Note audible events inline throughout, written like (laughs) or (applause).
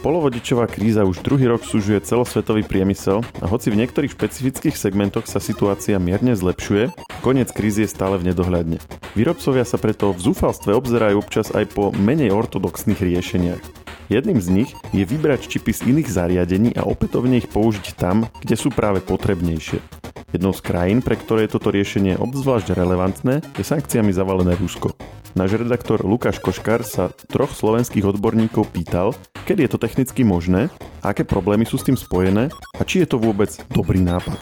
Polovodičová kríza už druhý rok súžuje celosvetový priemysel a hoci v niektorých špecifických segmentoch sa situácia mierne zlepšuje, koniec krízy je stále v nedohľadne. Výrobcovia sa preto v zúfalstve obzerajú občas aj po menej ortodoxných riešeniach. Jedným z nich je vybrať čipy z iných zariadení a opätovne ich použiť tam, kde sú práve potrebnejšie. Jednou z krajín, pre ktoré je toto riešenie obzvlášť relevantné, je sankciami zavalené Rusko. Náš redaktor Lukáš Koškar sa troch slovenských odborníkov pýtal, kedy je to technicky možné, aké problémy sú s tým spojené a či je to vôbec dobrý nápad.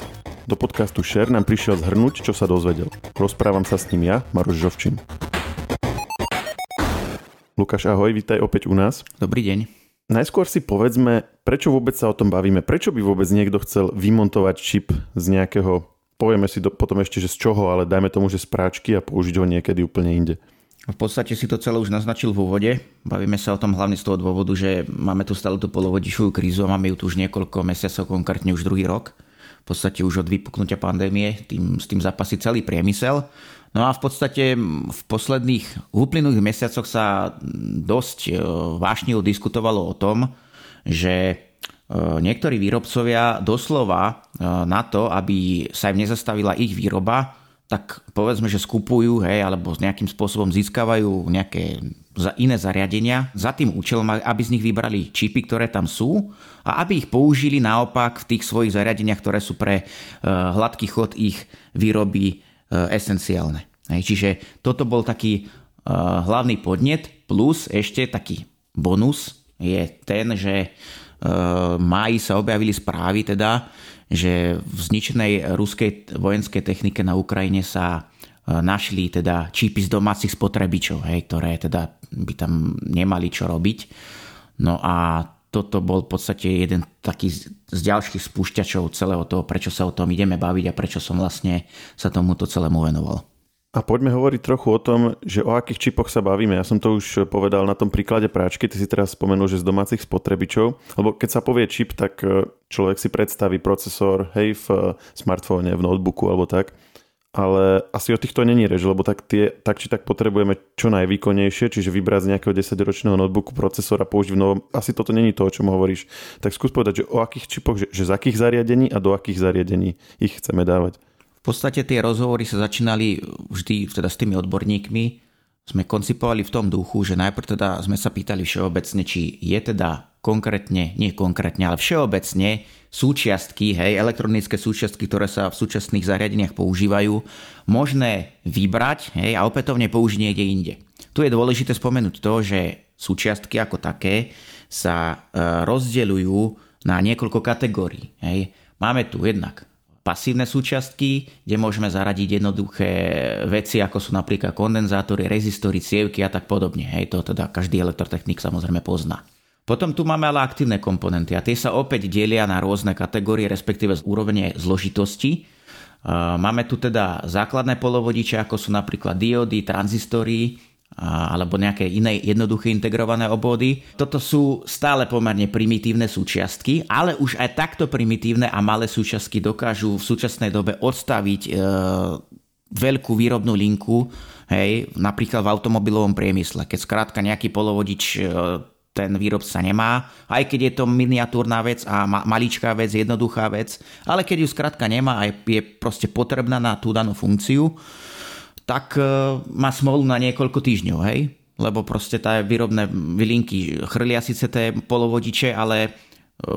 Do podcastu Share nám prišiel zhrnúť, čo sa dozvedel. Rozprávam sa s ním ja, Maroš Žovčin. Lukáš, ahoj, vítaj opäť u nás. Dobrý deň. Najskôr si povedzme, prečo vôbec sa o tom bavíme. Prečo by vôbec niekto chcel vymontovať čip z nejakého, povieme si do, potom ešte, že z čoho, ale dajme tomu, že z práčky a použiť ho niekedy úplne inde. V podstate si to celé už naznačil v úvode. Bavíme sa o tom hlavne z toho dôvodu, že máme tu stále tú polovodičovú krízu a máme ju tu už niekoľko mesiacov, konkrétne už druhý rok. V podstate už od vypuknutia pandémie tým, s tým zapasí celý priemysel. No a v podstate v posledných uplynulých mesiacoch sa dosť e, vášnivo diskutovalo o tom, že e, niektorí výrobcovia doslova e, na to, aby sa im nezastavila ich výroba, tak povedzme, že skupujú, hej, alebo nejakým spôsobom získavajú nejaké iné zariadenia za tým účelom, aby z nich vybrali čipy, ktoré tam sú a aby ich použili naopak v tých svojich zariadeniach, ktoré sú pre uh, hladký chod ich výroby uh, esenciálne. Hej, čiže toto bol taký uh, hlavný podnet, plus ešte taký bonus je ten, že máji sa objavili správy teda, že v zničenej ruskej vojenskej technike na Ukrajine sa e, našli teda čipy z domácich spotrebičov, hej, ktoré teda by tam nemali čo robiť. No a toto bol v podstate jeden taký z ďalších spúšťačov celého toho, prečo sa o tom ideme baviť a prečo som vlastne sa tomuto celému venoval. A poďme hovoriť trochu o tom, že o akých čipoch sa bavíme. Ja som to už povedal na tom príklade práčky, ty si teraz spomenul, že z domácich spotrebičov, lebo keď sa povie čip, tak e, človek si predstaví procesor, hej, v e, smartfóne, v notebooku alebo tak, ale asi o týchto není reč, lebo tak, tie, tak či tak potrebujeme čo najvýkonnejšie, čiže vybrať z nejakého 10-ročného notebooku procesor a použiť v novom. Asi toto není to, o čom hovoríš. Tak skús povedať, že o akých čipoch, že, že z akých zariadení a do akých zariadení ich chceme dávať. V podstate tie rozhovory sa začínali vždy teda s tými odborníkmi. Sme koncipovali v tom duchu, že najprv teda sme sa pýtali všeobecne, či je teda konkrétne, nie konkrétne, ale všeobecne súčiastky, hej, elektronické súčiastky, ktoré sa v súčasných zariadeniach používajú, možné vybrať hej, a opätovne použiť niekde inde. Tu je dôležité spomenúť to, že súčiastky ako také sa e, rozdeľujú na niekoľko kategórií. Hej. Máme tu jednak pasívne súčiastky, kde môžeme zaradiť jednoduché veci, ako sú napríklad kondenzátory, rezistory, cievky a tak podobne. Hej, to teda každý elektrotechnik samozrejme pozná. Potom tu máme ale aktívne komponenty a tie sa opäť delia na rôzne kategórie, respektíve z úrovne zložitosti. Máme tu teda základné polovodiče, ako sú napríklad diody, tranzistory, alebo nejaké iné jednoduché integrované obvody. Toto sú stále pomerne primitívne súčiastky, ale už aj takto primitívne a malé súčiastky dokážu v súčasnej dobe odstaviť e, veľkú výrobnú linku, hej, napríklad v automobilovom priemysle. Keď skrátka nejaký polovodič e, ten výrobca nemá, aj keď je to miniatúrna vec a maličká vec, jednoduchá vec, ale keď ju skrátka nemá a je proste potrebná na tú danú funkciu, tak e, má smolu na niekoľko týždňov, hej? Lebo proste tá výrobné vylinky chrlia síce tie polovodiče, ale e,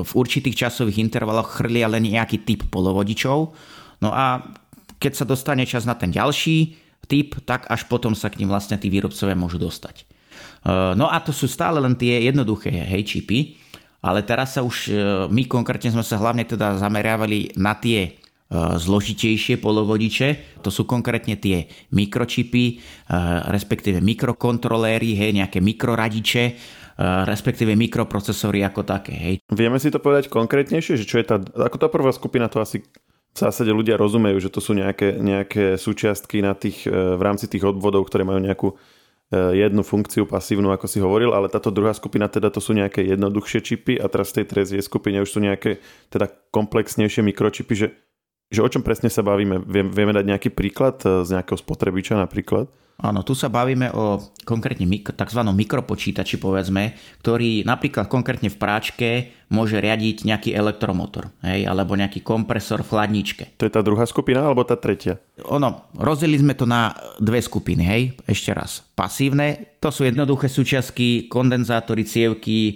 v určitých časových intervaloch chrlia len nejaký typ polovodičov. No a keď sa dostane čas na ten ďalší typ, tak až potom sa k ním vlastne tí výrobcovia môžu dostať. E, no a to sú stále len tie jednoduché hej, čipy, ale teraz sa už my konkrétne sme sa hlavne teda zameriavali na tie zložitejšie polovodiče. To sú konkrétne tie mikročipy, e, respektíve mikrokontroléry, hej, nejaké mikroradiče, e, respektíve mikroprocesory ako také. Hej. Vieme si to povedať konkrétnejšie, že čo je tá, ako tá prvá skupina, to asi v zásade ľudia rozumejú, že to sú nejaké, nejaké súčiastky na tých, v rámci tých obvodov, ktoré majú nejakú jednu funkciu pasívnu, ako si hovoril, ale táto druhá skupina teda to sú nejaké jednoduchšie čipy a teraz v tej trezie skupine už sú nejaké teda komplexnejšie mikročipy, že Že o čom presne sa bavíme? Vieme dať nejaký príklad z nejakého spotrebiča napríklad? Áno, tu sa bavíme o konkrétne mikro, tzv. mikropočítači, povedzme, ktorý napríklad konkrétne v práčke môže riadiť nejaký elektromotor, hej, alebo nejaký kompresor v chladničke. To je tá druhá skupina, alebo tá tretia? Ono, rozdelili sme to na dve skupiny, hej, ešte raz. Pasívne, to sú jednoduché súčiastky, kondenzátory, cievky, e,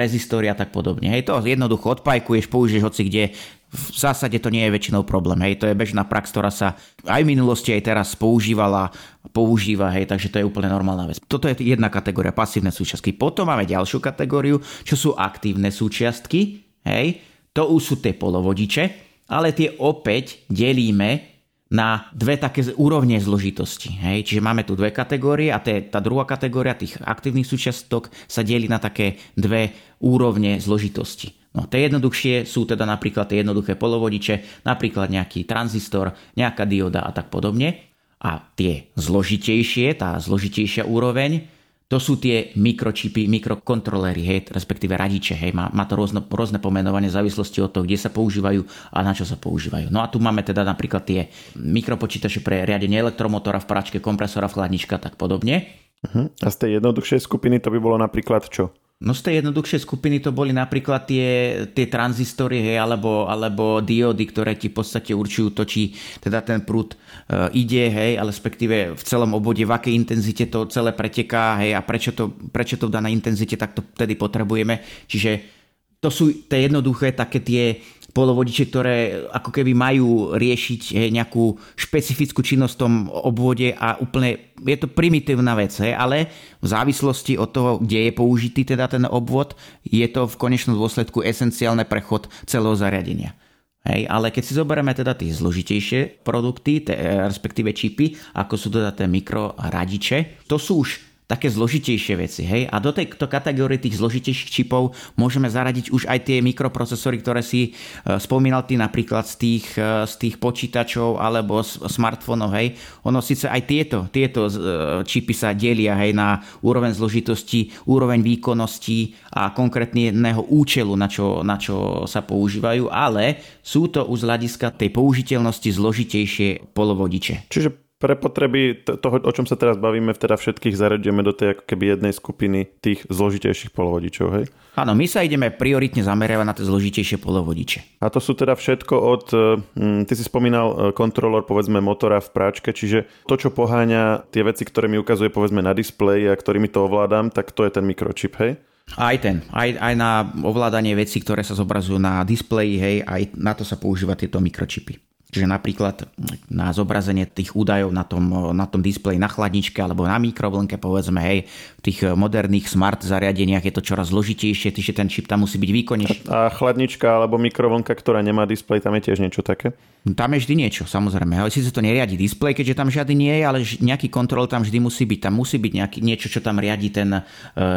rezistory a tak podobne. Hej, to jednoducho odpajkuješ, použiješ hoci kde, v zásade to nie je väčšinou problém. Hej. To je bežná prax, ktorá sa aj v minulosti, aj teraz používala, používa, hej, takže to je úplne normálna vec. Toto je jedna kategória, pasívne súčiastky. Potom máme ďalšiu kategóriu, čo sú aktívne súčiastky. Hej. To už sú tie polovodiče, ale tie opäť delíme na dve také úrovne zložitosti. Hej? Čiže máme tu dve kategórie a tá druhá kategória tých aktívnych súčiastok sa delí na také dve úrovne zložitosti. No, tie jednoduchšie sú teda napríklad tie jednoduché polovodiče, napríklad nejaký tranzistor, nejaká dioda a tak podobne. A tie zložitejšie, tá zložitejšia úroveň, to sú tie mikročipy, mikrokontrolery, hej, respektíve radiče, hej, má, má to rôzne, rôzne pomenovanie v závislosti od toho, kde sa používajú a na čo sa používajú. No a tu máme teda napríklad tie mikropočítače pre riadenie elektromotora v práčke, kompresora v chladnička tak podobne. Uh-huh. A z tej jednoduchšej skupiny to by bolo napríklad čo? No z tej jednoduchšej skupiny to boli napríklad tie, tie tranzistory, hej, alebo, alebo diody, ktoré ti v podstate určujú to, či teda ten prúd e, ide, hej, ale respektíve v celom obvode, v akej intenzite to celé preteká, hej, a prečo to, prečo to v danej intenzite takto vtedy potrebujeme. Čiže to sú tie jednoduché také tie polovodiče, ktoré ako keby majú riešiť nejakú špecifickú činnosť v tom obvode a úplne je to primitívna vec, ale v závislosti od toho, kde je použitý teda ten obvod, je to v konečnom dôsledku esenciálny prechod celého zariadenia. Hej, ale keď si zoberieme teda tie zložitejšie produkty, te, respektíve čipy, ako sú teda tie mikroradiče, to sú už také zložitejšie veci. Hej? A do tejto kategórie tých zložitejších čipov môžeme zaradiť už aj tie mikroprocesory, ktoré si e, spomínal ty napríklad z tých, e, z tých počítačov alebo z smartfónov. Hej? Ono síce aj tieto, tieto e, čipy sa delia hej, na úroveň zložitosti, úroveň výkonnosti a konkrétneho účelu, na čo, na čo sa používajú, ale sú to už z hľadiska tej použiteľnosti zložitejšie polovodiče. Čiže pre potreby toho, o čom sa teraz bavíme, teda všetkých zaraďujeme do tej ako keby jednej skupiny tých zložitejších polovodičov, hej? Áno, my sa ideme prioritne zameriavať na tie zložitejšie polovodiče. A to sú teda všetko od, hm, ty si spomínal e, kontrolor, povedzme, motora v práčke, čiže to, čo poháňa tie veci, ktoré mi ukazuje, povedzme, na displeji a ktorými to ovládam, tak to je ten mikročip, hej? Aj ten, aj, aj na ovládanie vecí, ktoré sa zobrazujú na displeji, hej, aj na to sa používa tieto mikročipy. Čiže napríklad na zobrazenie tých údajov na tom, na tom displeji na chladničke alebo na mikrovlnke, povedzme, hej, v tých moderných smart zariadeniach je to čoraz zložitejšie, čiže ten čip tam musí byť výkonnejší. A chladnička alebo mikrovlnka, ktorá nemá displej, tam je tiež niečo také? Tam je vždy niečo, samozrejme. Ale síce to neriadi displej, keďže tam žiadny nie je, ale nejaký kontrol tam vždy musí byť. Tam musí byť nejaký, niečo, čo tam riadi ten uh,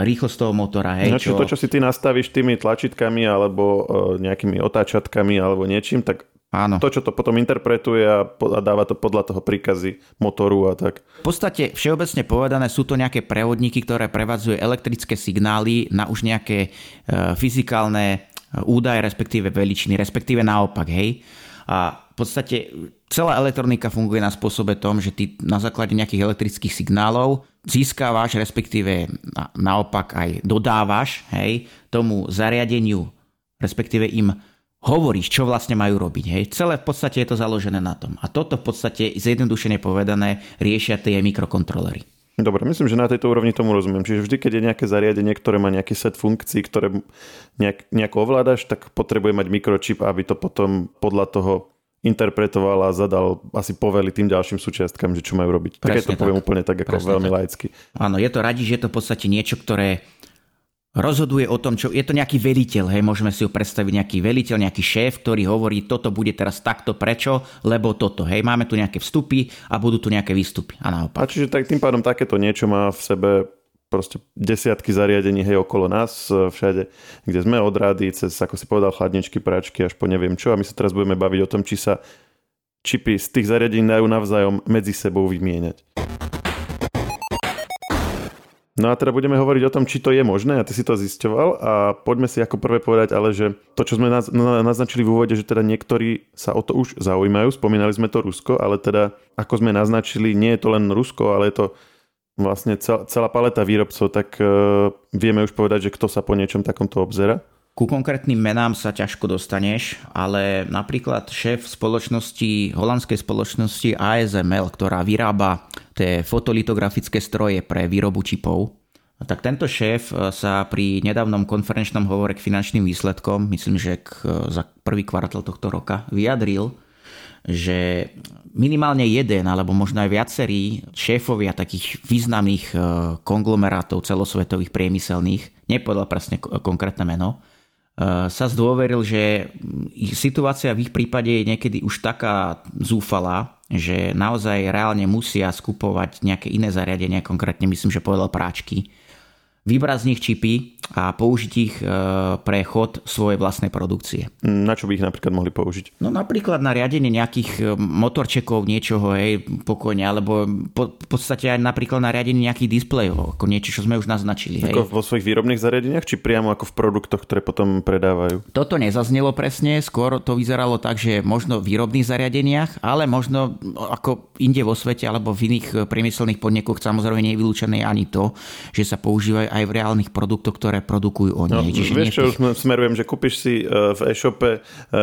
rýchlosť toho motora. Hej, no, čo... To, čo si ty nastavíš tými tlačítkami alebo uh, nejakými otáčatkami alebo niečím, tak Áno. To, čo to potom interpretuje a, dáva to podľa toho príkazy motoru a tak. V podstate všeobecne povedané sú to nejaké prevodníky, ktoré prevádzajú elektrické signály na už nejaké e, fyzikálne e, údaje, respektíve veličiny, respektíve naopak, hej. A v podstate celá elektronika funguje na spôsobe tom, že ty na základe nejakých elektrických signálov získávaš, respektíve naopak aj dodávaš, hej, tomu zariadeniu, respektíve im hovoríš, čo vlastne majú robiť. Hej. Celé v podstate je to založené na tom. A toto v podstate zjednodušene povedané riešia tie mikrokontrolery. Dobre, myslím, že na tejto úrovni tomu rozumiem. Čiže vždy, keď je nejaké zariadenie, ktoré má nejaký set funkcií, ktoré nejak, nejako ovládaš, tak potrebuje mať mikročip, aby to potom podľa toho interpretoval a zadal asi poveli tým ďalším súčiastkám, že čo majú robiť. Tak to poviem úplne tak ako Presne veľmi tak. laicky. Áno, je to radi, že je to v podstate niečo, ktoré rozhoduje o tom, čo je to nejaký veliteľ, hej, môžeme si ho predstaviť nejaký veliteľ, nejaký šéf, ktorý hovorí, toto bude teraz takto, prečo, lebo toto, hej, máme tu nejaké vstupy a budú tu nejaké výstupy a naopak. A čiže tak tým pádom takéto niečo má v sebe proste desiatky zariadení hej okolo nás, e, všade, kde sme od rády, cez, ako si povedal, chladničky, práčky, až po neviem čo. A my sa teraz budeme baviť o tom, či sa čipy z tých zariadení dajú navzájom medzi sebou vymieňať. No a teda budeme hovoriť o tom, či to je možné a ty si to zisťoval a poďme si ako prvé povedať, ale že to, čo sme naznačili v úvode, že teda niektorí sa o to už zaujímajú, spomínali sme to Rusko, ale teda ako sme naznačili, nie je to len Rusko, ale je to vlastne celá paleta výrobcov, tak uh, vieme už povedať, že kto sa po niečom takomto obzera. Ku konkrétnym menám sa ťažko dostaneš, ale napríklad šéf spoločnosti, holandskej spoločnosti ASML, ktorá vyrába tie fotolitografické stroje pre výrobu čipov, tak tento šéf e, sa pri nedávnom konferenčnom hovore k finančným výsledkom, myslím, že k, e, za prvý kvartál tohto roka, vyjadril, že minimálne jeden alebo možno aj viacerí šéfovia takých významných e, konglomerátov celosvetových priemyselných, nepovedal presne konkrétne meno, sa zdôveril, že situácia v ich prípade je niekedy už taká zúfalá, že naozaj reálne musia skupovať nejaké iné zariadenia, konkrétne myslím, že povedal práčky, vybrať z nich čipy a použiť ich e, pre chod svojej vlastnej produkcie. Na čo by ich napríklad mohli použiť? No napríklad na riadenie nejakých e, motorčekov, niečoho, hej, pokojne, alebo po, v podstate aj napríklad na riadenie nejakých displejov, ako niečo, čo sme už naznačili. Hej. Ako vo svojich výrobných zariadeniach, či priamo ako v produktoch, ktoré potom predávajú? Toto nezaznelo presne, skôr to vyzeralo tak, že možno v výrobných zariadeniach, ale možno ako inde vo svete alebo v iných e, priemyselných podnikoch samozrejme nie je vylúčené ani to, že sa používajú aj v reálnych produktoch, ktoré produkujú oni. No, Čiže vieš čo, tých... smerujem, že kúpiš si e, v e-shope e,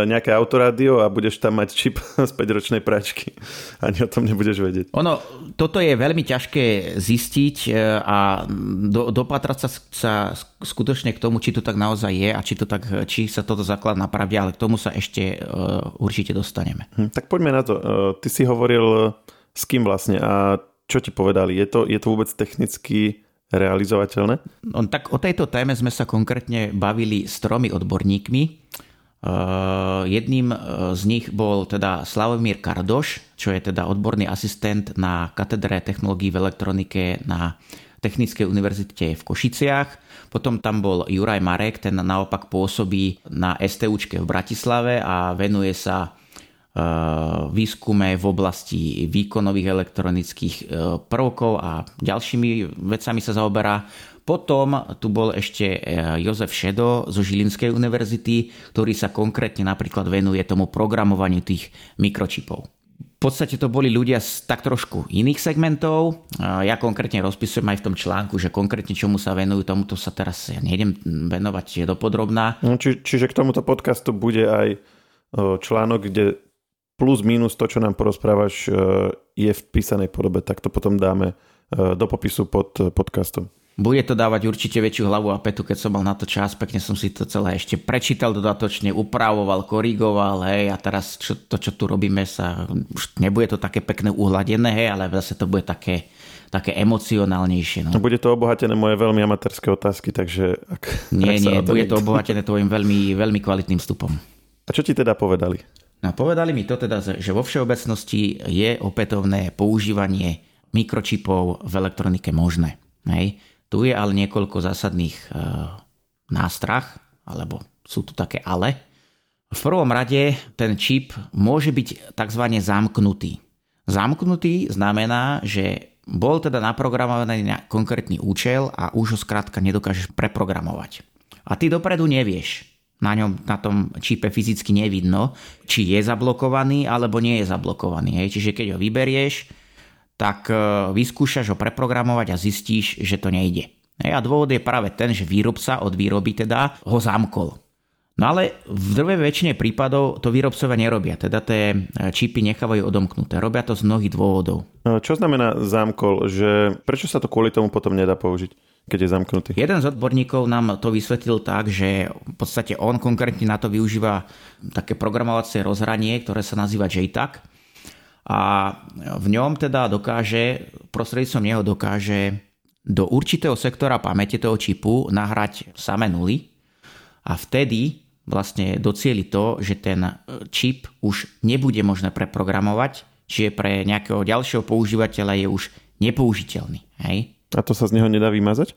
nejaké autorádio a budeš tam mať čip (laughs) z 5-ročnej práčky. Ani o tom nebudeš vedieť. Ono, toto je veľmi ťažké zistiť e, a do, dopatrať sa, sa skutočne k tomu, či to tak naozaj je a či, to tak, či sa toto zaklad na pravde, ale k tomu sa ešte určite dostaneme. Hm, tak poďme na to. Ty si hovoril s kým vlastne a čo ti povedali? Je to, je to vôbec technicky realizovateľné? No, tak o tejto téme sme sa konkrétne bavili s tromi odborníkmi. Uh, jedným uh, z nich bol teda Slavomír Kardoš, čo je teda odborný asistent na katedre technológií v elektronike na Technickej univerzite v Košiciach. Potom tam bol Juraj Marek, ten naopak pôsobí na STUčke v Bratislave a venuje sa výskume v oblasti výkonových elektronických eh, prvkov a ďalšími vecami sa zaoberá. Potom tu bol ešte eh, Jozef Šedo zo Žilinskej univerzity, ktorý sa konkrétne napríklad venuje tomu programovaniu tých mikročipov. V podstate to boli ľudia z tak trošku iných segmentov. Ja konkrétne rozpisujem aj v tom článku, že konkrétne čomu sa venujú, tomuto sa teraz ja nejdem venovať dopodrobná. No, či, čiže k tomuto podcastu bude aj článok, kde plus minus to, čo nám porozprávaš, e, je v písanej podobe, tak to potom dáme e, do popisu pod podcastom. Bude to dávať určite väčšiu hlavu a petu, keď som mal na to čas, pekne som si to celé ešte prečítal dodatočne, upravoval, korigoval, hej, a teraz čo, to, čo tu robíme, sa, už nebude to také pekné uhladené, hej, ale zase to bude také, také emocionálnejšie. No. Bude to obohatené moje veľmi amatérske otázky, takže... Ak, nie, ak nie, bude to obohatené tvojim veľmi, veľmi kvalitným vstupom. A čo ti teda povedali? No povedali mi to teda, že vo všeobecnosti je opätovné používanie mikročipov v elektronike možné. Hej. Tu je ale niekoľko zásadných e, nástrach, alebo sú tu také ale. V prvom rade ten čip môže byť tzv. zamknutý. Zamknutý znamená, že bol teda naprogramovaný na konkrétny účel a už ho skrátka nedokážeš preprogramovať. A ty dopredu nevieš, na ňom, na tom čipe fyzicky nevidno, či je zablokovaný alebo nie je zablokovaný. Hej. Čiže keď ho vyberieš, tak e, vyskúšaš ho preprogramovať a zistíš, že to nejde. Hej. A dôvod je práve ten, že výrobca od výroby teda ho zamkol. No ale v drve väčšine prípadov to výrobcovia nerobia, teda tie e, čipy nechávajú odomknuté. Robia to z mnohých dôvodov. No, čo znamená zamkol? Že prečo sa to kvôli tomu potom nedá použiť? Keď je zamknutý. Jeden z odborníkov nám to vysvetlil tak, že v podstate on konkrétne na to využíva také programovacie rozhranie, ktoré sa nazýva JTAG a v ňom teda dokáže, prostredníctvom neho dokáže do určitého sektora pamäte toho čipu nahrať samé nuly a vtedy vlastne docieli to, že ten čip už nebude možné preprogramovať, čiže pre nejakého ďalšieho používateľa je už nepoužiteľný. Hej? A to sa z neho nedá vymazať?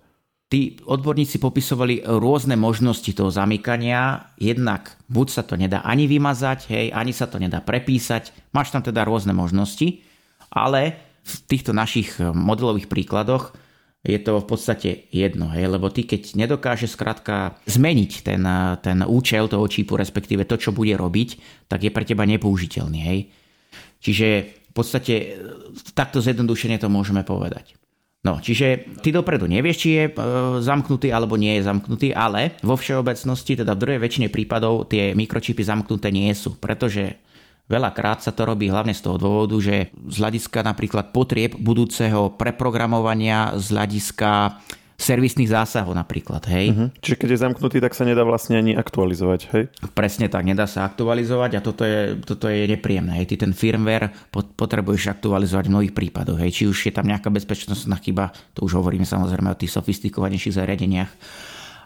Tí odborníci popisovali rôzne možnosti toho zamykania. Jednak buď sa to nedá ani vymazať, hej, ani sa to nedá prepísať. Máš tam teda rôzne možnosti, ale v týchto našich modelových príkladoch je to v podstate jedno, hej, lebo ty keď nedokáže skrátka zmeniť ten, ten účel toho čipu, respektíve to, čo bude robiť, tak je pre teba nepoužiteľný, hej. Čiže v podstate takto zjednodušene to môžeme povedať. No, čiže ty dopredu nevieš, či je e, zamknutý alebo nie je zamknutý, ale vo všeobecnosti, teda v druhej väčšine prípadov tie mikročipy zamknuté nie sú, pretože Veľakrát sa to robí hlavne z toho dôvodu, že z hľadiska napríklad potrieb budúceho preprogramovania, z hľadiska servisných zásahov napríklad, hej. Uh-huh. Čiže keď je zamknutý, tak sa nedá vlastne ani aktualizovať, hej? Presne tak, nedá sa aktualizovať a toto je, toto je nepríjemné, hej. Ty ten firmware potrebuješ aktualizovať v mnohých prípadoch, hej. Či už je tam nejaká bezpečnostná chyba, to už hovoríme samozrejme o tých sofistikovanejších zariadeniach,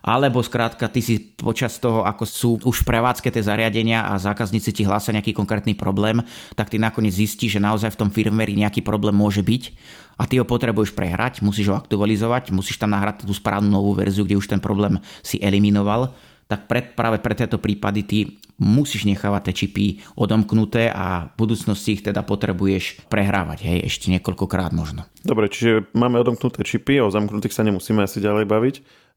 alebo skrátka ty si počas toho, ako sú už prevádzke tie zariadenia a zákazníci ti hlásia nejaký konkrétny problém, tak ty nakoniec zistíš, že naozaj v tom firmware nejaký problém môže byť a ty ho potrebuješ prehrať, musíš ho aktualizovať, musíš tam nahrať tú správnu novú verziu, kde už ten problém si eliminoval, tak pred, práve pre tieto prípady ty musíš nechávať tie čipy odomknuté a v budúcnosti ich teda potrebuješ prehrávať, hej, ešte niekoľkokrát možno. Dobre, čiže máme odomknuté čipy, o zamknutých sa nemusíme asi ďalej baviť.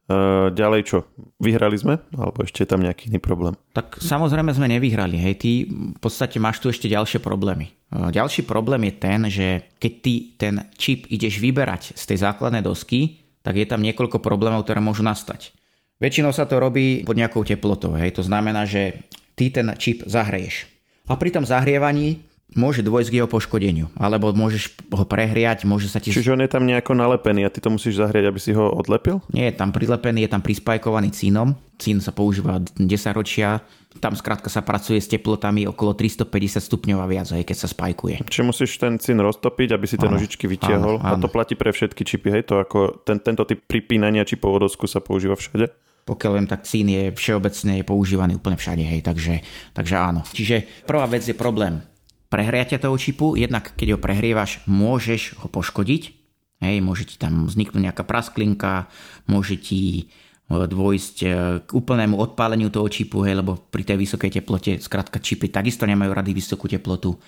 Uh, ďalej čo? Vyhrali sme? Alebo ešte je tam nejaký iný problém? Tak samozrejme sme nevyhrali. Hej, ty v podstate máš tu ešte ďalšie problémy. Uh, ďalší problém je ten, že keď ty ten čip ideš vyberať z tej základnej dosky, tak je tam niekoľko problémov, ktoré môžu nastať. Väčšinou sa to robí pod nejakou teplotou. Hej. To znamená, že ty ten čip zahreješ. A pri tom zahrievaní môže dôjsť k jeho poškodeniu. Alebo môžeš ho prehriať, môže sa ti... Čiže on je tam nejako nalepený a ty to musíš zahrieť, aby si ho odlepil? Nie, je tam prilepený, je tam prispajkovaný cínom. Cín sa používa 10 ročia. Tam skrátka sa pracuje s teplotami okolo 350 stupňov a viac, aj keď sa spajkuje. Čiže musíš ten cín roztopiť, aby si tie nožičky vytiahol. Áno, áno. A to platí pre všetky čipy, hej? To ako ten, tento typ pripínania čipov dosku sa používa všade? pokiaľ viem, tak cín je všeobecne je používaný úplne všade, hej, takže, takže áno. Čiže prvá vec je problém prehriatia toho čipu. Jednak keď ho prehrievaš, môžeš ho poškodiť. Hej, môže ti tam vzniknúť nejaká prasklinka, môže ti e, dôjsť e, k úplnému odpáleniu toho čipu, hej, lebo pri tej vysokej teplote, skrátka čipy takisto nemajú rady vysokú teplotu. E,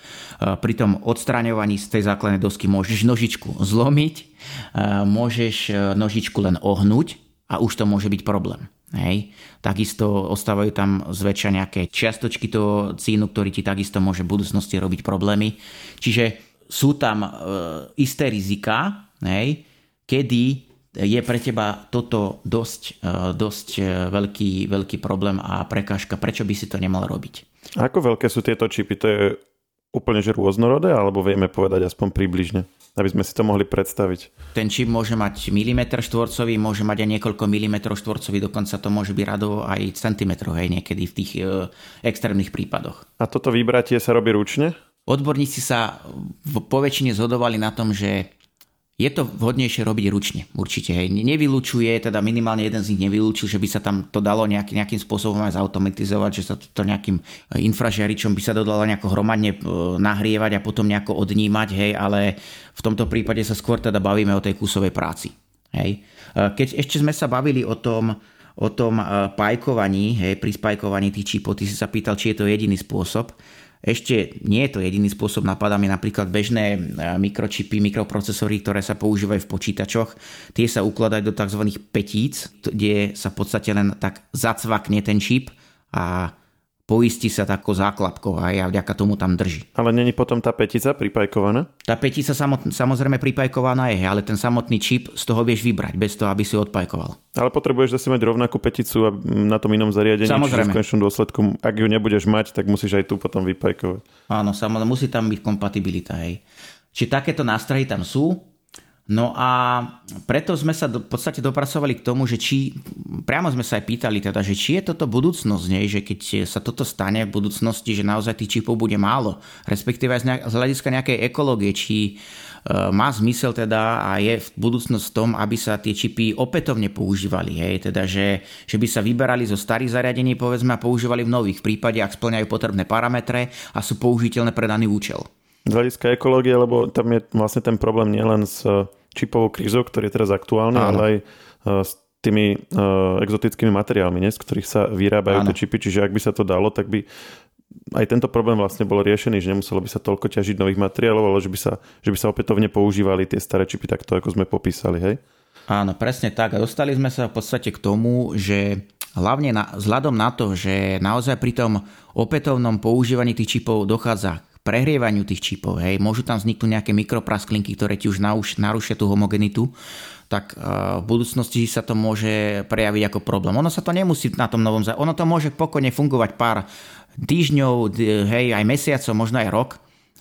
pri tom odstraňovaní z tej základnej dosky môžeš nožičku zlomiť, môžeš nožičku len ohnúť a už to môže byť problém. Hej. Takisto ostávajú tam zväčša nejaké čiastočky toho cínu, ktorý ti takisto môže v budúcnosti robiť problémy. Čiže sú tam e, isté rizika, hej, kedy je pre teba toto dosť, e, dosť e, veľký, veľký problém a prekážka, prečo by si to nemal robiť. Ako veľké sú tieto čipy? To je úplne že rôznorodé, alebo vieme povedať aspoň približne? aby sme si to mohli predstaviť. Ten čip môže mať milimetr štvorcový, môže mať aj niekoľko milimetrov štvorcový, dokonca to môže byť rado aj centimetrov, hej, niekedy v tých e, extrémnych prípadoch. A toto vybratie sa robí ručne? Odborníci sa po väčšine zhodovali na tom, že je to vhodnejšie robiť ručne, určite. Hej. Nevylučuje, teda minimálne jeden z nich nevylúčil, že by sa tam to dalo nejaký, nejakým spôsobom aj zautomatizovať, že sa to, to nejakým infražiaričom by sa to dalo nejako hromadne e, nahrievať a potom nejako odnímať, hej, ale v tomto prípade sa skôr teda bavíme o tej kusovej práci. Hej. E, keď ešte sme sa bavili o tom, o tom e, pajkovaní, hej, pri spajkovaní tých čipov, ty si sa pýtal, či je to jediný spôsob. Ešte nie je to jediný spôsob, napadá mi napríklad bežné e, mikročipy, mikroprocesory, ktoré sa používajú v počítačoch. Tie sa ukladajú do tzv. petíc, kde sa v podstate len tak zacvakne ten čip a poistí sa takou základkou a ja vďaka tomu tam drží. Ale není potom tá petica pripajkovaná? Tá petica samot, samozrejme pripajkovaná je, ale ten samotný čip z toho vieš vybrať, bez toho, aby si odpajkoval. Ale potrebuješ zase mať rovnakú peticu na tom inom zariadení, samozrejme. čiže v konečnom dôsledku, ak ju nebudeš mať, tak musíš aj tu potom vypajkovať. Áno, samozrejme, musí tam byť kompatibilita. Hej. Či takéto nástroje tam sú, No a preto sme sa v podstate dopracovali k tomu, že či, priamo sme sa aj pýtali teda, že či je toto budúcnosť, nie? že keď sa toto stane v budúcnosti, že naozaj tých čipov bude málo, respektíve aj z hľadiska nejakej ekológie, či e, má zmysel teda a je v budúcnosť v tom, aby sa tie čipy opätovne používali, hej? teda že, že by sa vyberali zo starých zariadení povedzme a používali v nových v prípade, ak splňajú potrebné parametre a sú použiteľné pre daný účel. Z hľadiska ekológie, lebo tam je vlastne ten problém nielen s čipovou krízou, ktorý je teraz aktuálny, Áno. ale aj e, s tými uh, exotickými materiálmi, ne, z ktorých sa vyrábajú Áno. tie čipy. Čiže ak by sa to dalo, tak by aj tento problém vlastne bol riešený, že nemuselo by sa toľko ťažiť nových materiálov, ale že by sa, že by sa opätovne používali tie staré čipy takto, ako sme popísali. Hej? Áno, presne tak. A dostali sme sa v podstate k tomu, že hlavne na, vzhľadom na to, že naozaj pri tom opätovnom používaní tých čipov dochádza prehrievaniu tých čipov, hej, môžu tam vzniknúť nejaké mikroprasklinky, ktoré ti už narušia tú homogenitu, tak v budúcnosti sa to môže prejaviť ako problém. Ono sa to nemusí na tom novom... Ono to môže pokojne fungovať pár týždňov, hej, aj mesiacov, možno aj rok,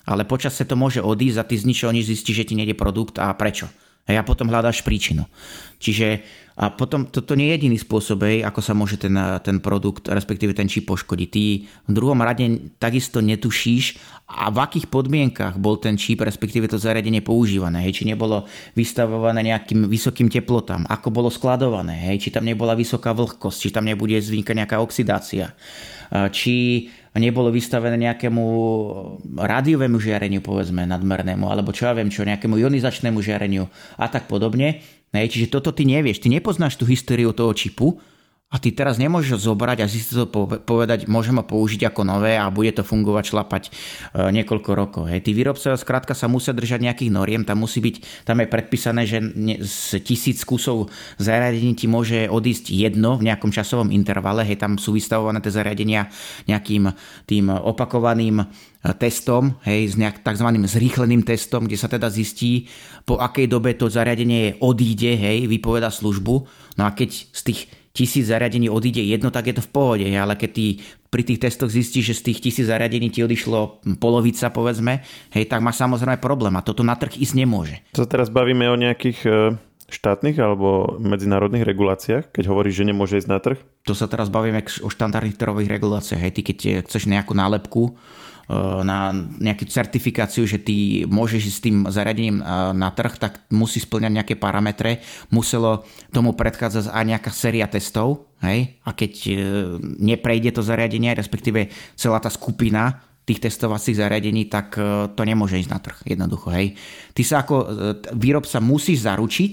ale počas sa to môže odísť a ty z ničoho nič zistíš, že ti nejde produkt a prečo. Hej, a potom hľadáš príčinu. Čiže a potom toto nie je jediný spôsob, hej, ako sa môže ten, ten produkt, respektíve ten čip poškodiť. Ty v druhom rade takisto netušíš, a v akých podmienkach bol ten čip, respektíve to zariadenie používané. Hej, či nebolo vystavované nejakým vysokým teplotám, ako bolo skladované, hej, či tam nebola vysoká vlhkosť, či tam nebude vznikať nejaká oxidácia, či nebolo vystavené nejakému rádiovému žiareniu, povedzme, nadmernému, alebo čo ja viem, čo, nejakému ionizačnému žiareniu a tak podobne. Hej, čiže toto ty nevieš, ty nepoznáš tú históriu toho čipu a ty teraz nemôžeš zobrať a si to povedať, môžem ho použiť ako nové a bude to fungovať, šlapať e, niekoľko rokov. Hej. Tí výrobcovia skrátka sa musia držať nejakých noriem, tam musí byť, tam je predpísané, že z tisíc kusov zariadení ti môže odísť jedno v nejakom časovom intervale, hej, tam sú vystavované tie zariadenia nejakým tým opakovaným testom, hej, s nejak tzv. zrýchleným testom, kde sa teda zistí, po akej dobe to zariadenie odíde, hej, vypoveda službu. No a keď z tých tisíc zariadení odíde jedno, tak je to v pohode, ale keď ty pri tých testoch zistíš, že z tých tisíc zariadení ti odišlo polovica, povedzme, hej, tak máš samozrejme problém a toto na trh ísť nemôže. To teraz bavíme o nejakých e, štátnych alebo medzinárodných reguláciách, keď hovoríš, že nemôže ísť na trh? To sa teraz bavíme o štandardných trhových reguláciách. Hej, ty keď chceš nejakú nálepku, na nejakú certifikáciu, že ty môžeš s tým zariadením eh, na trh, tak musí splňať nejaké parametre. Muselo tomu predchádzať aj nejaká séria testov, hej? a keď eh, neprejde to zariadenie, respektíve celá tá skupina tých testovacích zariadení, tak to nemôže ísť na trh jednoducho. Hej. Ty sa ako výrobca musíš zaručiť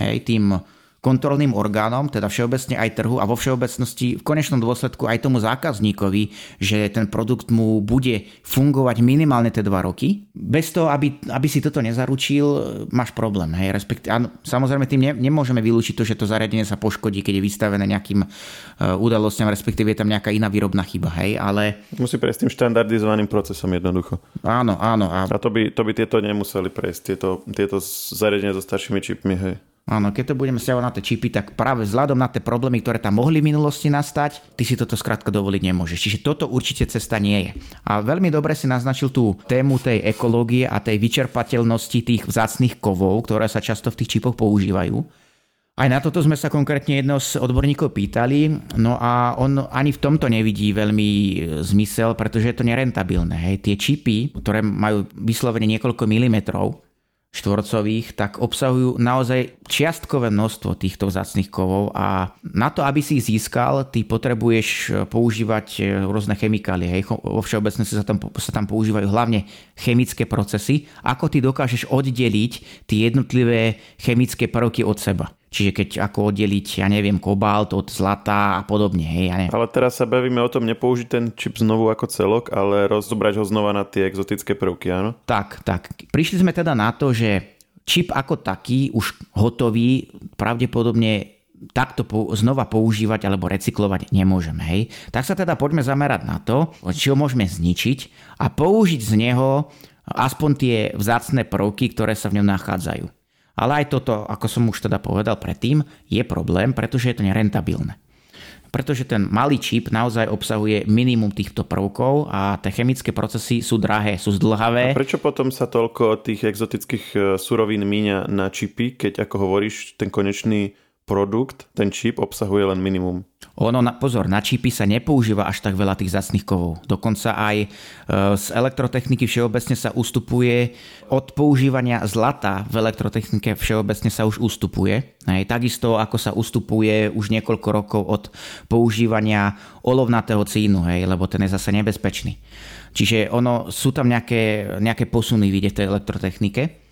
hej, tým kontrolným orgánom, teda všeobecne aj trhu a vo všeobecnosti v konečnom dôsledku aj tomu zákazníkovi, že ten produkt mu bude fungovať minimálne tie dva roky. Bez toho, aby, aby si toto nezaručil, máš problém. Hej? Respektíve, áno, samozrejme tým ne, nemôžeme vylúčiť to, že to zariadenie sa poškodí, keď je vystavené nejakým uh, udalostiam, respektíve je tam nejaká iná výrobná chyba. Hej? Ale... Musí prejsť tým štandardizovaným procesom jednoducho. Áno, áno. A, a to, by, to by tieto nemuseli prejsť, tieto, tieto zariadenia so staršími čipmi. Hej. Áno, keď to budeme stiahovať na tie čipy, tak práve vzhľadom na tie problémy, ktoré tam mohli v minulosti nastať, ty si toto skrátka dovoliť nemôžeš. Čiže toto určite cesta nie je. A veľmi dobre si naznačil tú tému tej ekológie a tej vyčerpateľnosti tých vzácných kovov, ktoré sa často v tých čipoch používajú. Aj na toto sme sa konkrétne jedného z odborníkov pýtali, no a on ani v tomto nevidí veľmi zmysel, pretože je to nerentabilné. Hej. Tie čipy, ktoré majú vyslovene niekoľko milimetrov, štvorcových, tak obsahujú naozaj čiastkové množstvo týchto vzácných kovov a na to, aby si ich získal, ty potrebuješ e, používať e, rôzne chemikálie. Hej. Vo všeobecnosti sa tam, sa tam používajú hlavne chemické procesy. Ako ty dokážeš oddeliť tie jednotlivé chemické prvky od seba? Čiže keď ako oddeliť, ja neviem, kobalt od zlata a podobne. Hej, ja Ale teraz sa bavíme o tom nepoužiť ten čip znovu ako celok, ale rozobrať ho znova na tie exotické prvky, áno? Tak, tak. Prišli sme teda na to, že čip ako taký, už hotový, pravdepodobne takto znova používať alebo recyklovať nemôžeme. Hej? Tak sa teda poďme zamerať na to, či ho môžeme zničiť a použiť z neho aspoň tie vzácne prvky, ktoré sa v ňom nachádzajú. Ale aj toto, ako som už teda povedal predtým, je problém, pretože je to nerentabilné. Pretože ten malý čip naozaj obsahuje minimum týchto prvkov a tie chemické procesy sú drahé, sú zdlhavé. A prečo potom sa toľko tých exotických e, surovín míňa na čipy, keď ako hovoríš, ten konečný produkt, ten čip obsahuje len minimum. Ono, na, pozor, na čipy sa nepoužíva až tak veľa tých zacných kovov. Dokonca aj e, z elektrotechniky všeobecne sa ustupuje od používania zlata v elektrotechnike všeobecne sa už ustupuje. Hej, takisto ako sa ustupuje už niekoľko rokov od používania olovnatého cínu, hej, lebo ten je zase nebezpečný. Čiže ono, sú tam nejaké, nejaké posuny vidieť v tej elektrotechnike.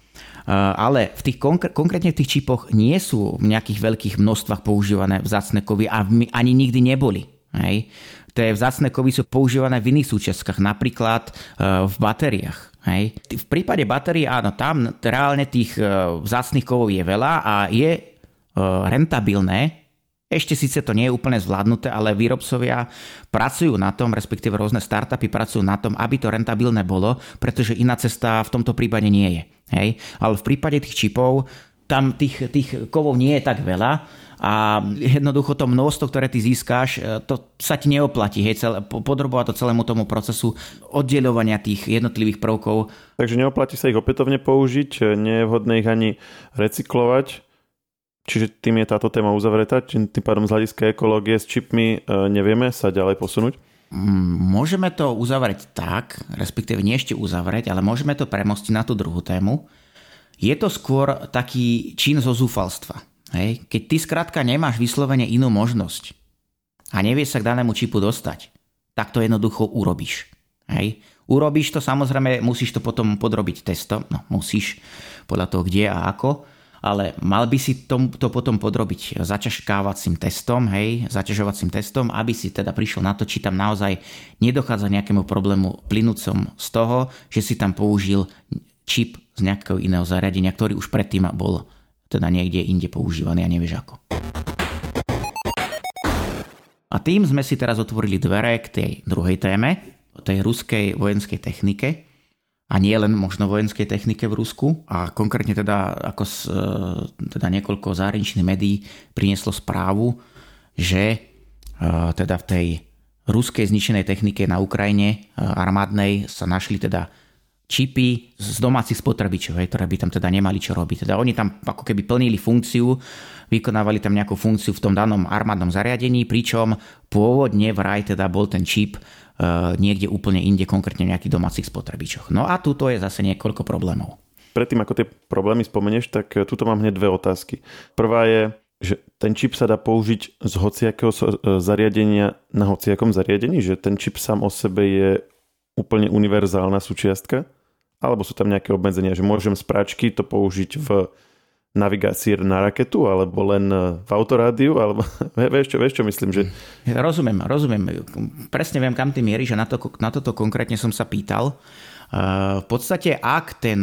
Eh, ale v tých konkr- konkrétne v tých čipoch nie sú v nejakých veľkých množstvách používané vzácne kovy a ani nikdy neboli. Hej. Tie vzácne kovy sú používané v iných súčiastkách, napríklad eh, v batériách. Hej. V prípade batérií áno, tam reálne tých eh, vzácnych kovov je veľa a je rentabilné, ešte síce to nie je úplne zvládnuté, ale výrobcovia pracujú na tom, respektíve rôzne startupy pracujú na tom, aby to rentabilné bolo, pretože iná cesta v tomto prípade nie je. Hej? Ale v prípade tých čipov tam tých, tých kovov nie je tak veľa a jednoducho to množstvo, ktoré ty získáš, e, to sa ti neoplatí, hej, celé, podrobovať to celému tomu procesu oddeľovania tých jednotlivých prvkov. Takže neoplatí sa ich opätovne použiť, nie je vhodné ich ani recyklovať, Čiže tým je táto téma uzavretá, tým pádom z hľadiska ekológie s čipmi e, nevieme sa ďalej posunúť? Mm, môžeme to uzavrieť tak, respektíve nie ešte uzavrieť, ale môžeme to premostiť na tú druhú tému. Je to skôr taký čin zo zúfalstva. Hej? Keď ty skrátka nemáš vyslovene inú možnosť a nevieš sa k danému čipu dostať, tak to jednoducho urobíš. Hej? Urobíš to, samozrejme musíš to potom podrobiť testom, no musíš, podľa toho kde a ako, ale mal by si to, to potom podrobiť zaťažkávacím testom, hej, zaťažovacím testom, aby si teda prišiel na to, či tam naozaj nedochádza nejakému problému plynúcom z toho, že si tam použil čip z nejakého iného zariadenia, ktorý už predtým bol teda niekde inde používaný a nevieš ako. A tým sme si teraz otvorili dvere k tej druhej téme, o tej ruskej vojenskej technike a nie len možno vojenskej technike v Rusku. A konkrétne teda, ako z, e, teda niekoľko zahraničných médií prinieslo správu, že e, teda v tej ruskej zničenej technike na Ukrajine e, armádnej sa našli teda čipy z domácich spotrebičov, ktoré by tam teda nemali čo robiť. Teda oni tam ako keby plnili funkciu, vykonávali tam nejakú funkciu v tom danom armádnom zariadení, pričom pôvodne vraj teda bol ten čip Eh, niekde úplne inde, konkrétne v nejakých domácich spotrebičoch. No a tuto je zase niekoľko problémov. Predtým, ako tie problémy spomenieš, tak eh, tuto mám hneď dve otázky. Prvá je, že ten čip sa dá použiť z hociakého eh, zariadenia na hociakom zariadení, že ten čip sám o sebe je úplne univerzálna súčiastka, alebo sú tam nejaké obmedzenia, že môžem z práčky to použiť v navigácii na raketu, alebo len e, v autorádiu, alebo (laughs) vieš čo, vieš čo myslím, že... Rozumiem, rozumiem. Presne viem, kam ty mieríš a na, to, na toto konkrétne som sa pýtal. E, v podstate, ak ten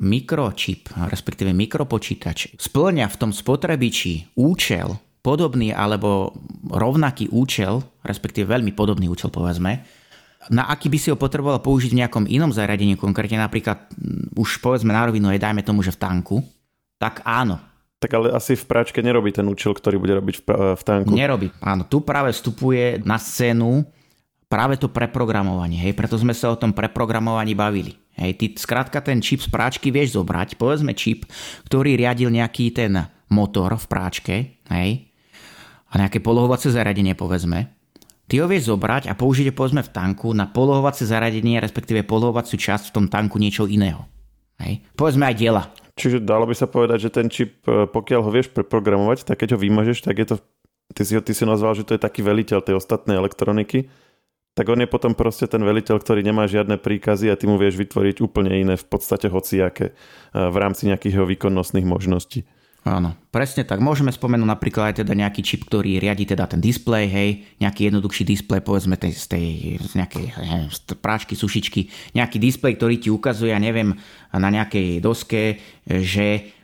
mikročip, respektíve mikropočítač, splňa v tom spotrebiči účel podobný alebo rovnaký účel, respektíve veľmi podobný účel povedzme, na aký by si ho potreboval použiť v nejakom inom zariadení, konkrétne napríklad už povedzme na rovinu, je dajme tomu, že v tanku, tak áno. Tak ale asi v práčke nerobí ten účel, ktorý bude robiť v, v tanku. Nerobí, áno. Tu práve vstupuje na scénu práve to preprogramovanie, hej, preto sme sa o tom preprogramovaní bavili. Hej, ty skrátka ten čip z práčky vieš zobrať, povedzme čip, ktorý riadil nejaký ten motor v práčke, hej, a nejaké polohovacie zariadenie, povedzme, ty ho vieš zobrať a použiť ho povedzme v tanku na polohovacie zariadenie, respektíve polohovaciu časť v tom tanku niečo iného. Hej. Povedzme aj diela. Čiže dalo by sa povedať, že ten čip, e, pokiaľ ho vieš preprogramovať, tak keď ho vymažeš, tak je to, ty si, ty si nazval, že to je taký veliteľ tej ostatnej elektroniky, tak on je potom proste ten veliteľ, ktorý nemá žiadne príkazy a ty mu vieš vytvoriť úplne iné v podstate hociaké e, v rámci nejakých jeho výkonnostných možností. Áno, presne tak. Môžeme spomenúť napríklad aj teda nejaký čip, ktorý riadi teda ten displej, hej, nejaký jednoduchší displej, povedzme tej, z tej z nejakej hej, z práčky, sušičky, nejaký displej, ktorý ti ukazuje, ja neviem, na nejakej doske, že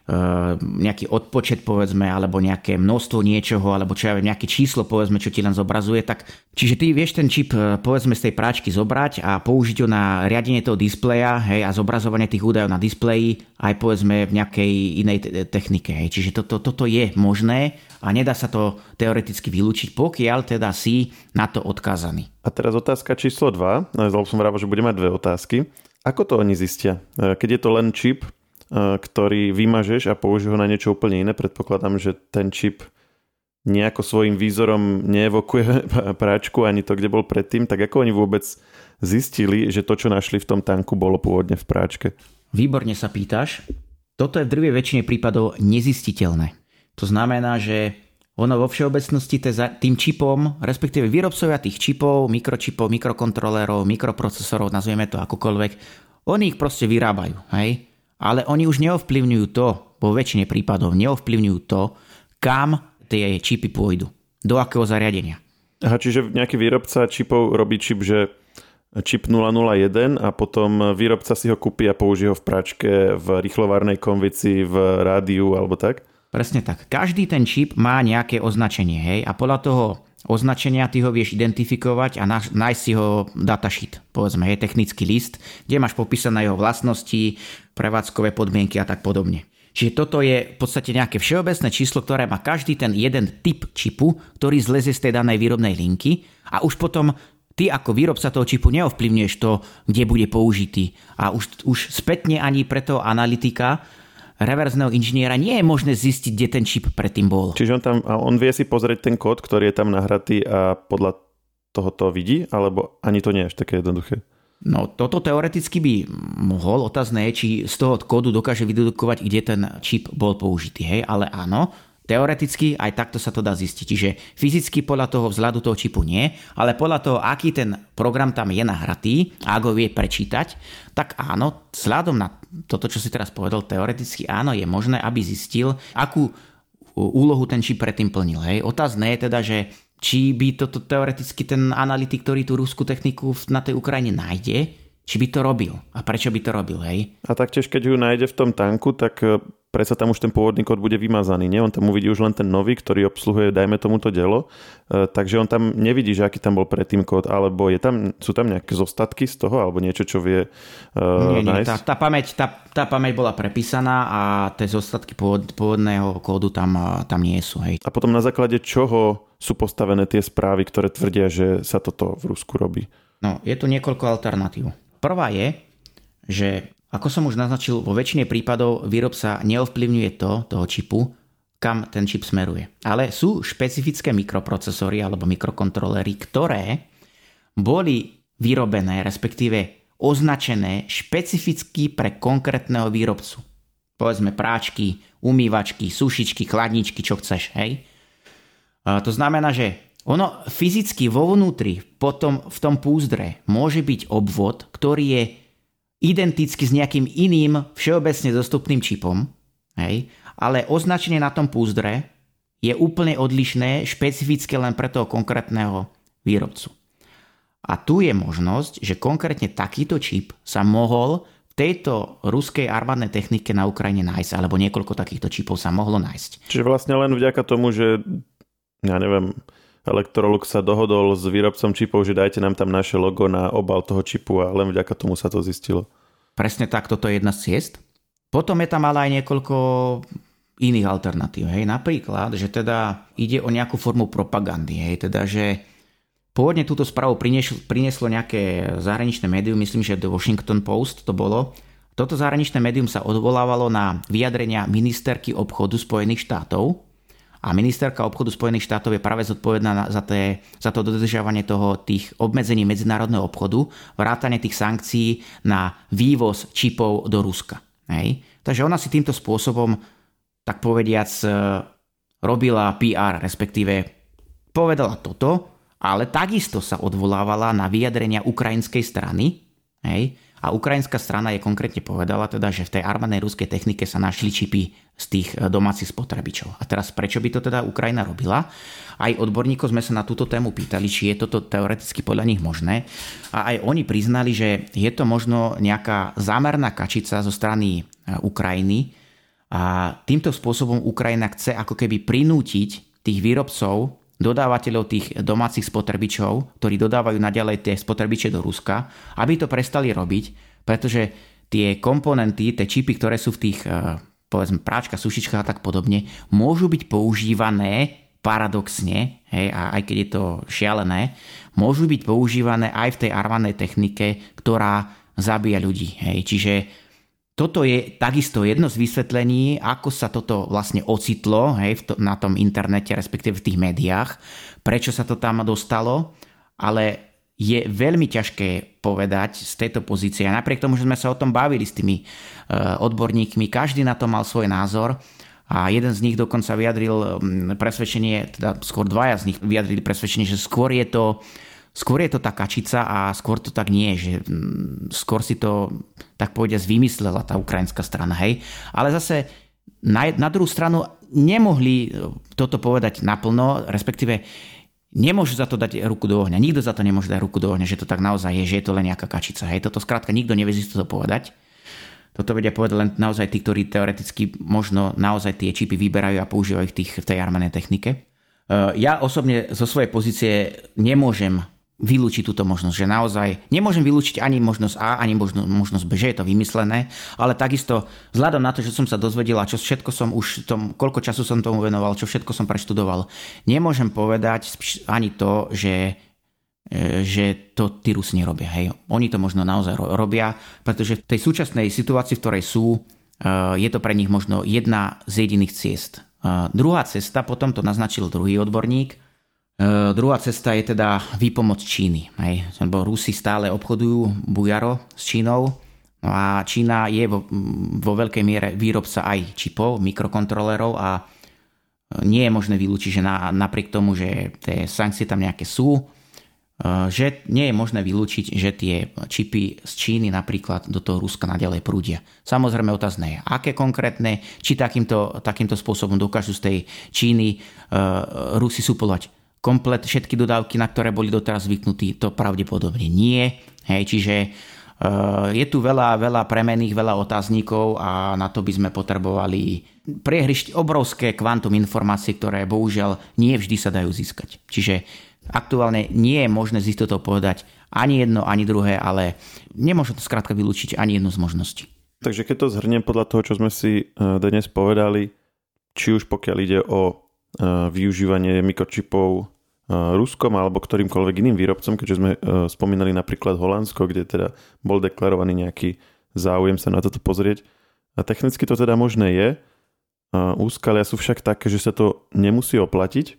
nejaký odpočet povedzme, alebo nejaké množstvo niečoho, alebo čo ja viem, nejaké číslo povedzme, čo ti len zobrazuje, tak čiže ty vieš ten čip eh, povedzme z tej práčky zobrať a použiť ho na riadenie toho displeja hej, a zobrazovanie tých údajov na displeji aj povedzme v nejakej inej technike. Hej. Čiže toto, toto je možné a nedá sa to teoreticky vylúčiť, pokiaľ teda si na to odkázaný. A teraz otázka číslo 2, lebo som vravil, že budeme mať dve otázky. Ako to oni zistia? Eh, keď je to len čip, ktorý vymažeš a použiješ ho na niečo úplne iné. Predpokladám, že ten čip nejako svojim výzorom neevokuje (laughs) práčku ani to, kde bol predtým, tak ako oni vôbec zistili, že to, čo našli v tom tanku, bolo pôvodne v práčke? Výborne sa pýtaš. Toto je v drvej väčšine prípadov nezistiteľné. To znamená, že ono vo všeobecnosti tým čipom, respektíve výrobcovia tých čipov, mikročipov, mikrokontrolérov, mikroprocesorov, nazvieme to akokoľvek, oni ich proste vyrábajú. Hej? Ale oni už neovplyvňujú to, vo väčšine prípadov neovplyvňujú to, kam tie čipy pôjdu, do akého zariadenia. Aha, čiže nejaký výrobca čipov robí čip, že čip 001 a potom výrobca si ho kúpi a použije ho v pračke, v rýchlovárnej konvici, v rádiu alebo tak? Presne tak. Každý ten čip má nejaké označenie, hej, a podľa toho označenia ty ho vieš identifikovať a nájsť si ho datasheet, povedzme, hej, technický list, kde máš popísané jeho vlastnosti, prevádzkové podmienky a tak podobne. Čiže toto je v podstate nejaké všeobecné číslo, ktoré má každý ten jeden typ čipu, ktorý zleze z tej danej výrobnej linky a už potom ty ako výrobca toho čipu neovplyvňuješ to, kde bude použitý. A už, už spätne ani pre toho analytika reverzného inžiniera nie je možné zistiť, kde ten čip predtým bol. Čiže on, tam, on vie si pozrieť ten kód, ktorý je tam nahratý a podľa toho to vidí, alebo ani to nie je až také jednoduché? No toto teoreticky by mohol, otázne je, či z toho kódu dokáže vydedukovať, kde ten čip bol použitý, hej, ale áno, Teoreticky aj takto sa to dá zistiť. Čiže fyzicky podľa toho vzhľadu toho čipu nie, ale podľa toho, aký ten program tam je nahratý a ak ho vie prečítať, tak áno, vzhľadom na toto, čo si teraz povedal, teoreticky áno, je možné, aby zistil, akú úlohu ten čip predtým plnil. Hej. Otázne je teda, že či by toto teoreticky ten analytik, ktorý tú ruskú techniku na tej Ukrajine nájde, či by to robil a prečo by to robil, hej? A taktiež, keď ju nájde v tom tanku, tak e, predsa tam už ten pôvodný kód bude vymazaný, nie? On tam uvidí už len ten nový, ktorý obsluhuje, dajme tomuto dielo, e, takže on tam nevidí, že aký tam bol predtým kód, alebo je tam, sú tam nejaké zostatky z toho, alebo niečo, čo vie uh, nie, nie, tá, tá, pamäť, tá, tá pamäť bola prepísaná a tie zostatky pôvod, pôvodného kódu tam, tam nie sú, hej. A potom na základe čoho sú postavené tie správy, ktoré tvrdia, že sa toto v Rusku robí? No, je tu niekoľko alternatív. Prvá je, že ako som už naznačil, vo väčšine prípadov výrobca neovplyvňuje to, toho čipu, kam ten čip smeruje. Ale sú špecifické mikroprocesory alebo mikrokontrolery, ktoré boli vyrobené, respektíve označené špecificky pre konkrétneho výrobcu. Povedzme práčky, umývačky, sušičky, chladničky, čo chceš, hej? A to znamená, že ono fyzicky vo vnútri, potom v tom púzdre, môže byť obvod, ktorý je identický s nejakým iným všeobecne dostupným čipom, hej, ale označenie na tom púzdre je úplne odlišné, špecifické len pre toho konkrétneho výrobcu. A tu je možnosť, že konkrétne takýto čip sa mohol v tejto ruskej armádnej technike na Ukrajine nájsť, alebo niekoľko takýchto čipov sa mohlo nájsť. Čiže vlastne len vďaka tomu, že ja neviem, Electrolux sa dohodol s výrobcom čipov, že dajte nám tam naše logo na obal toho čipu a len vďaka tomu sa to zistilo. Presne tak, toto je jedna z ciest. Potom je tam ale aj niekoľko iných alternatív. Hej. Napríklad, že teda ide o nejakú formu propagandy. Hej. Teda, že pôvodne túto správu prinieslo, prinieslo nejaké zahraničné médium, myslím, že The Washington Post to bolo. Toto zahraničné médium sa odvolávalo na vyjadrenia ministerky obchodu Spojených štátov, a ministerka obchodu Spojených štátov je práve zodpovedná za, té, za to dodržiavanie toho, tých obmedzení medzinárodného obchodu, vrátanie tých sankcií na vývoz čipov do Ruska. Hej. Takže ona si týmto spôsobom, tak povediac, e, robila PR, respektíve povedala toto, ale takisto sa odvolávala na vyjadrenia ukrajinskej strany, hej, a ukrajinská strana je konkrétne povedala teda, že v tej armádnej ruskej technike sa našli čipy z tých e, domácich spotrebičov. A teraz prečo by to teda Ukrajina robila? Aj odborníkov sme sa na túto tému pýtali, či je toto teoreticky podľa nich možné. A aj oni priznali, že je to možno nejaká zámerná kačica zo strany e, Ukrajiny. A týmto spôsobom Ukrajina chce ako keby prinútiť tých výrobcov dodávateľov tých domácich spotrebičov, ktorí dodávajú naďalej tie spotrebiče do Ruska, aby to prestali robiť, pretože tie komponenty, tie čipy, ktoré sú v tých eh, povedzme práčka, sušička a tak podobne, môžu byť používané paradoxne, hej, a aj keď je to šialené, môžu byť používané aj v tej armádnej technike, ktorá zabíja ľudí. Hej. Čiže toto je takisto jedno z vysvetlení, ako sa toto vlastne ocitlo hej, to, na tom internete, respektíve v tých médiách, prečo sa to tam dostalo, ale je veľmi ťažké povedať z tejto pozície. Napriek tomu, že sme sa o tom bavili s tými uh, odborníkmi, každý na to mal svoj názor a jeden z nich dokonca vyjadril presvedčenie, teda skôr dvaja z nich vyjadrili presvedčenie, že skôr je to skôr je to tá kačica a skôr to tak nie, že mm, skôr si to tak povediať vymyslela tá ukrajinská strana, hej. Ale zase na, na druhú stranu nemohli e, toto povedať naplno, respektíve nemôžu za to dať ruku do ohňa. Nikto za to nemôže dať ruku do ohňa, že to tak naozaj je, že je to len nejaká kačica. Hej, toto skrátka nikto nevie to povedať. Toto vedia povedať len naozaj tí, ktorí teoreticky možno naozaj tie čipy vyberajú a používajú ich tých, v tej armenej technike. Ja osobne zo svojej pozície nemôžem vylúčiť túto možnosť, že naozaj nemôžem vylúčiť ani možnosť A, ani možnosť, možnosť B, že je to vymyslené, ale takisto vzhľadom na to, že som sa dozvedel a čo všetko som už, tom, koľko času som tomu venoval, čo všetko som preštudoval, nemôžem povedať ani to, že e, že to tí Rusi nerobia. Hej. Oni to možno naozaj robia, pretože v tej súčasnej situácii, v ktorej sú, e, je to pre nich možno jedna z jediných ciest. E, druhá cesta, potom to naznačil druhý odborník, druhá cesta je teda výpomoc Číny. Hej. Lebo Rusi stále obchodujú bujaro s Čínou no a Čína je vo, vo veľkej miere výrobca aj čipov, mikrokontrolerov a nie je možné vylúčiť, že na, napriek tomu, že tie sankcie tam nejaké sú, e, že nie je možné vylúčiť, že tie čipy z Číny napríklad do toho Ruska naďalej prúdia. Samozrejme otázne je, aké konkrétne, či takýmto, takýmto spôsobom dokážu z tej Číny uh, Rusi suplovať komplet všetky dodávky, na ktoré boli doteraz zvyknutí, to pravdepodobne nie. Hej, čiže uh, je tu veľa, veľa premených, veľa otáznikov a na to by sme potrebovali priehrišť obrovské kvantum informácií, ktoré bohužiaľ nie vždy sa dajú získať. Čiže aktuálne nie je možné z istotou povedať ani jedno, ani druhé, ale nemôžem to skrátka vylúčiť ani jednu z možností. Takže keď to zhrniem podľa toho, čo sme si eh, dnes povedali, či už pokiaľ ide o eh, využívanie mikročipov Ruskom alebo ktorýmkoľvek iným výrobcom, keďže sme e, spomínali napríklad Holandsko, kde teda bol deklarovaný nejaký záujem sa na toto pozrieť. A technicky to teda možné je. Úskalia sú však také, že sa to nemusí oplatiť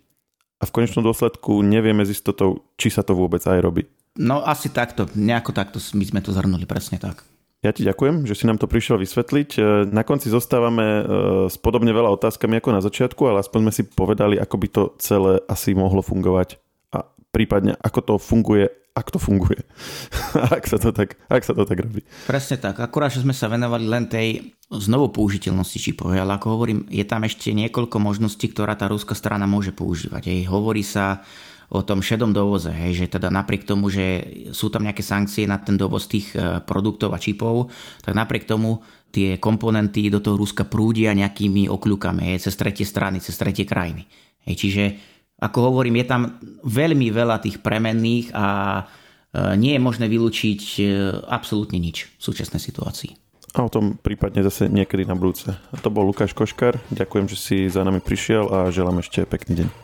a v konečnom dôsledku nevieme s istotou, či sa to vôbec aj robí. No asi takto, nejako takto my sme to zhrnuli, presne tak. Ja ti ďakujem, že si nám to prišiel vysvetliť. E, na konci zostávame e, s podobne veľa otázkami ako na začiatku, ale aspoň sme si povedali, ako by to celé asi mohlo fungovať a prípadne ako to funguje, ak to funguje. (laughs) ak, sa to tak, ak sa to tak robí. Presne tak. Akurát, že sme sa venovali len tej znovu použiteľnosti čipov, ale ako hovorím, je tam ešte niekoľko možností, ktorá tá ruská strana môže používať. Jej hovorí sa o tom šedom dovoze, hej, že teda napriek tomu, že sú tam nejaké sankcie na ten dovoz tých e, produktov a čipov, tak napriek tomu tie komponenty do toho Ruska prúdia nejakými okľukami, hej, cez tretie strany, cez tretie krajiny. Hej, čiže, ako hovorím, je tam veľmi veľa tých premenných a e, nie je možné vylúčiť e, absolútne nič v súčasnej situácii. A o tom prípadne zase niekedy na budúce. A to bol Lukáš Koškar. Ďakujem, že si za nami prišiel a želám ešte pekný deň.